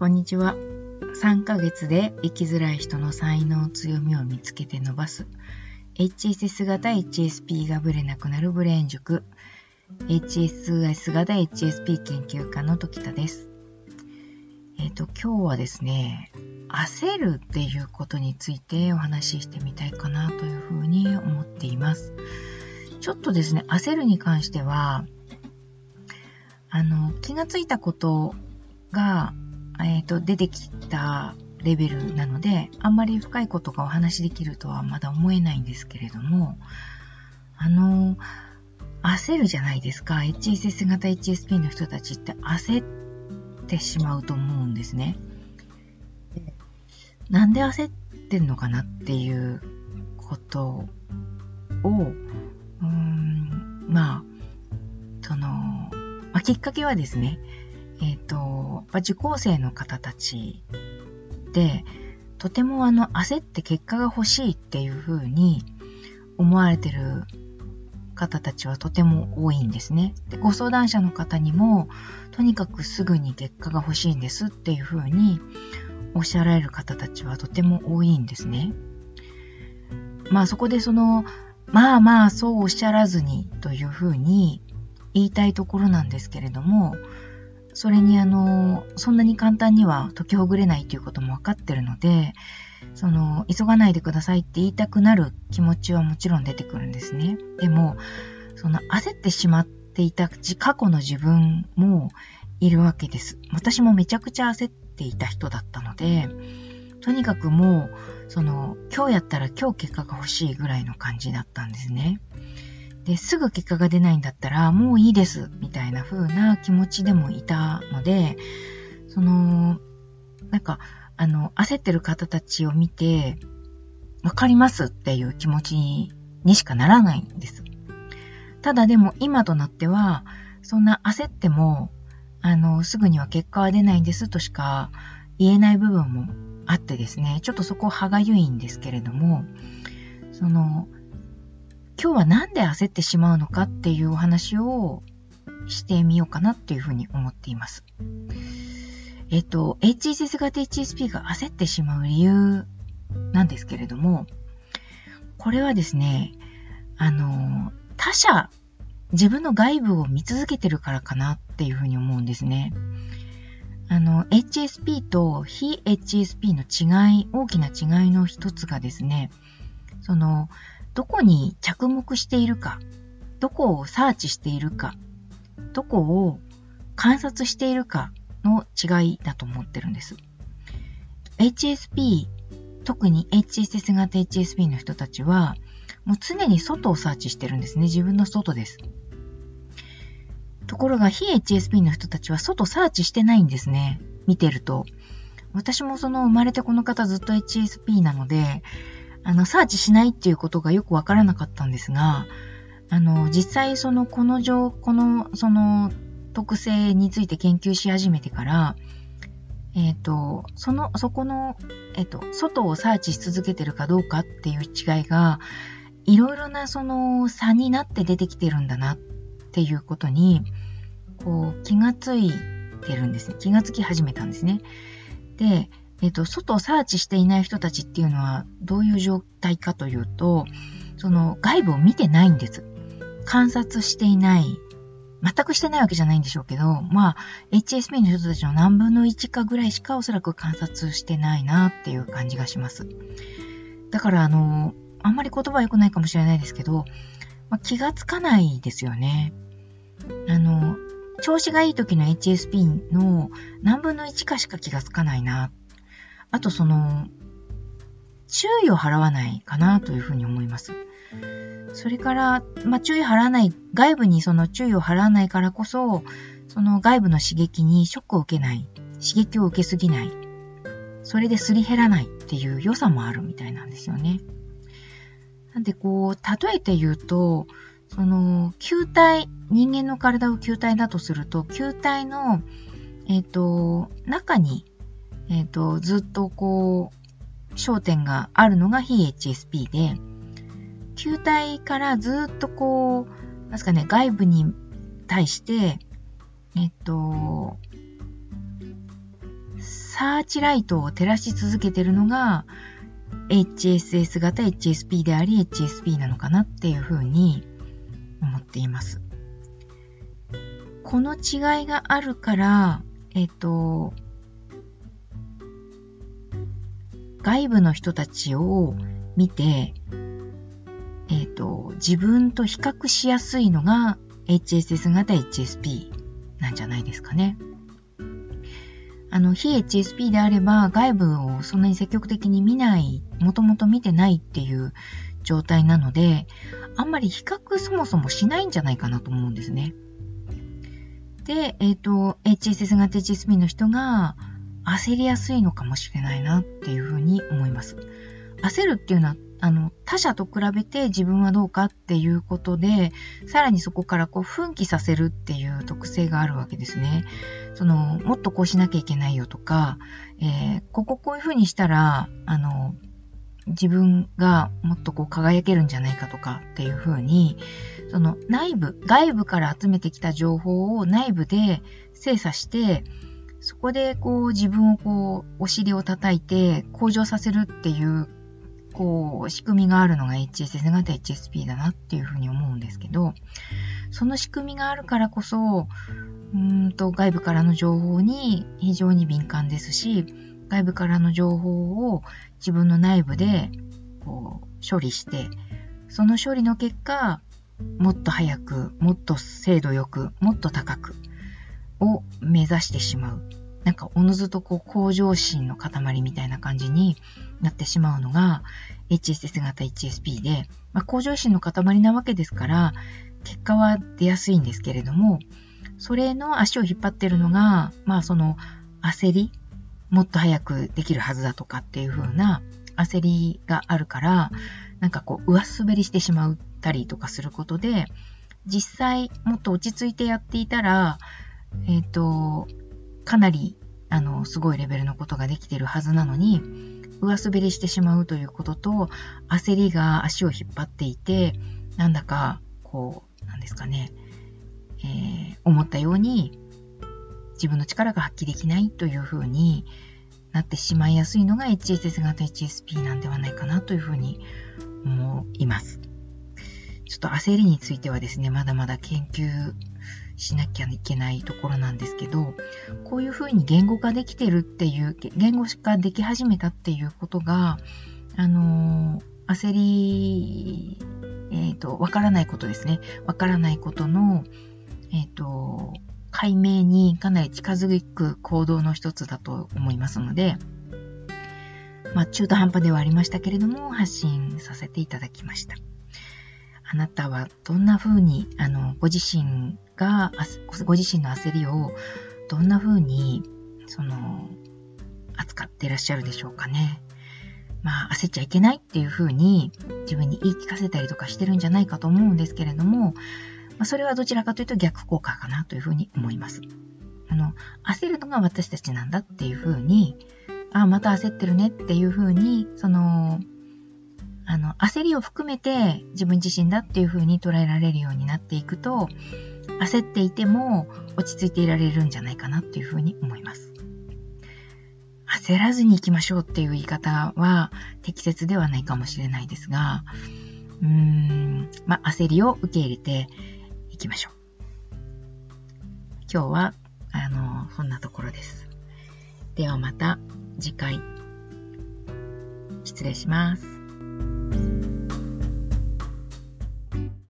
こんにちは。3ヶ月で生きづらい人の才能強みを見つけて伸ばす HSS 型 HSP がブレなくなるブレーン塾 HSS 型 HSP 研究家の時田です。えっ、ー、と、今日はですね、焦るっていうことについてお話ししてみたいかなというふうに思っています。ちょっとですね、焦るに関しては、あの、気がついたことがえっ、ー、と、出てきたレベルなので、あんまり深いことがお話しできるとはまだ思えないんですけれども、あの、焦るじゃないですか。HSS 型 HSP の人たちって焦ってしまうと思うんですね。なんで焦ってんのかなっていうことを、うん、まあ、その、まあ、きっかけはですね、えっ、ー、と、受講生の方たちで、とてもあの、焦って結果が欲しいっていうふうに思われてる方たちはとても多いんですね。でご相談者の方にも、とにかくすぐに結果が欲しいんですっていうふうにおっしゃられる方たちはとても多いんですね。まあそこでその、まあまあそうおっしゃらずにというふうに言いたいところなんですけれども、それにあの、そんなに簡単には解きほぐれないということも分かってるので、その、急がないでくださいって言いたくなる気持ちはもちろん出てくるんですね。でも、その焦ってしまっていた過去の自分もいるわけです。私もめちゃくちゃ焦っていた人だったので、とにかくもう、その、今日やったら今日結果が欲しいぐらいの感じだったんですね。で、すぐ結果が出ないんだったら、もういいです、みたいな風な気持ちでもいたので、その、なんか、あの、焦ってる方たちを見て、わかりますっていう気持ちにしかならないんです。ただでも今となっては、そんな焦っても、あの、すぐには結果は出ないんですとしか言えない部分もあってですね、ちょっとそこ歯がゆいんですけれども、その、今日はなんで焦ってしまうのかっていうお話をしてみようかなっていうふうに思っています。えっと、HSS 型 HSP が焦ってしまう理由なんですけれども、これはですね、あの、他者、自分の外部を見続けてるからかなっていうふうに思うんですね。あの、HSP と非 HSP の違い、大きな違いの一つがですね、その、どこに着目しているか、どこをサーチしているか、どこを観察しているかの違いだと思ってるんです。HSP、特に HSS 型 HSP の人たちは、もう常に外をサーチしてるんですね。自分の外です。ところが、非 HSP の人たちは外サーチしてないんですね。見てると。私もその生まれてこの方ずっと HSP なので、あの、サーチしないっていうことがよくわからなかったんですが、あの、実際その、この情、この、その、特性について研究し始めてから、えっ、ー、と、その、そこの、えっ、ー、と、外をサーチし続けてるかどうかっていう違いが、いろいろなその差になって出てきてるんだなっていうことに、こう、気がついてるんですね。気がつき始めたんですね。で、えっ、と、外をサーチしていない人たちっていうのはどういう状態かというと、その外部を見てないんです。観察していない。全くしてないわけじゃないんでしょうけど、まあ、HSP の人たちの何分の1かぐらいしかおそらく観察してないなっていう感じがします。だから、あの、あんまり言葉は良くないかもしれないですけど、まあ、気がつかないですよね。あの、調子がいい時の HSP の何分の1かしか気がつかないなあとその、注意を払わないかなというふうに思います。それから、まあ、注意払わない、外部にその注意を払わないからこそ、その外部の刺激にショックを受けない、刺激を受けすぎない、それですり減らないっていう良さもあるみたいなんですよね。なんでこう、例えて言うと、その、球体、人間の体を球体だとすると、球体の、えっ、ー、と、中にえっ、ー、と、ずっとこう、焦点があるのが非 HSP で、球体からずっとこう、なんすかね、外部に対して、えっと、サーチライトを照らし続けてるのが HSS 型 HSP であり HSP なのかなっていうふうに思っています。この違いがあるから、えっ、と、外部の人たちを見て、えっ、と、自分と比較しやすいのが HSS 型 HSP なんじゃないですかね。あの、非 HSP であれば外部をそんなに積極的に見ない、もともと見てないっていう状態なので、あんまり比較そもそもしないんじゃないかなと思うんですね。で、えっ、ー、と、HSS 型 HSP の人が焦りやすいのかもしれないなっていうふうに思います。焦るっていうのはあの、他者と比べて自分はどうかっていうことで、さらにそこからこう奮起させるっていう特性があるわけですね。その、もっとこうしなきゃいけないよとか、えー、こここういうふうにしたら、あの、自分がもっとこう輝けるんじゃないかとかっていうふうに、その内部、外部から集めてきた情報を内部で精査して、そこでこう自分をこうお尻を叩いて向上させるっていうこう、仕組みがあるのが HSS 型 HSP だなっていうふうに思うんですけど、その仕組みがあるからこそ、うんと外部からの情報に非常に敏感ですし、外部からの情報を自分の内部でこう処理して、その処理の結果、もっと早く、もっと精度よく、もっと高くを目指してしまう。なんかおのずとこう向上心の塊みたいな感じになってしまうのが HSS 型 HSP で、まあ、向上心の塊なわけですから、結果は出やすいんですけれども、それの足を引っ張ってるのが、まあその焦り、もっと早くできるはずだとかっていう風な焦りがあるから、なんかこう上滑りしてしまったりとかすることで、実際もっと落ち着いてやっていたら、えっ、ー、と、かなり、あの、すごいレベルのことができてるはずなのに、上滑りしてしまうということと、焦りが足を引っ張っていて、なんだか、こう、なんですかね、えー、思ったように自分の力が発揮できないというふうになってしまいやすいのが HSS 型 HSP なんではないかなというふうに思います。ちょっと焦りについてはですね、まだまだ研究しなきゃいけないところなんですけど、こういうふうに言語化できてるっていう、言語化でき始めたっていうことが、あの、焦り、えっ、ー、と、わからないことですね。わからないことの、えっ、ー、と、解明にかなり近づく行動の一つだと思いますので、まあ、中途半端ではありましたけれども、発信させていただきました。あなたはどんな風に、あの、ご自身が、ご自身の焦りをどんな風に、その、扱っていらっしゃるでしょうかね。まあ、焦っちゃいけないっていう風に自分に言い聞かせたりとかしてるんじゃないかと思うんですけれども、まあ、それはどちらかというと逆効果かなという風に思います。あの、焦るのが私たちなんだっていう風に、ああ、また焦ってるねっていう風に、その、あの、焦りを含めて自分自身だっていう風に捉えられるようになっていくと、焦っていても落ち着いていられるんじゃないかなっていう風に思います。焦らずに行きましょうっていう言い方は適切ではないかもしれないですが、うーん、まあ、焦りを受け入れていきましょう。今日は、あの、そんなところです。ではまた次回。失礼します。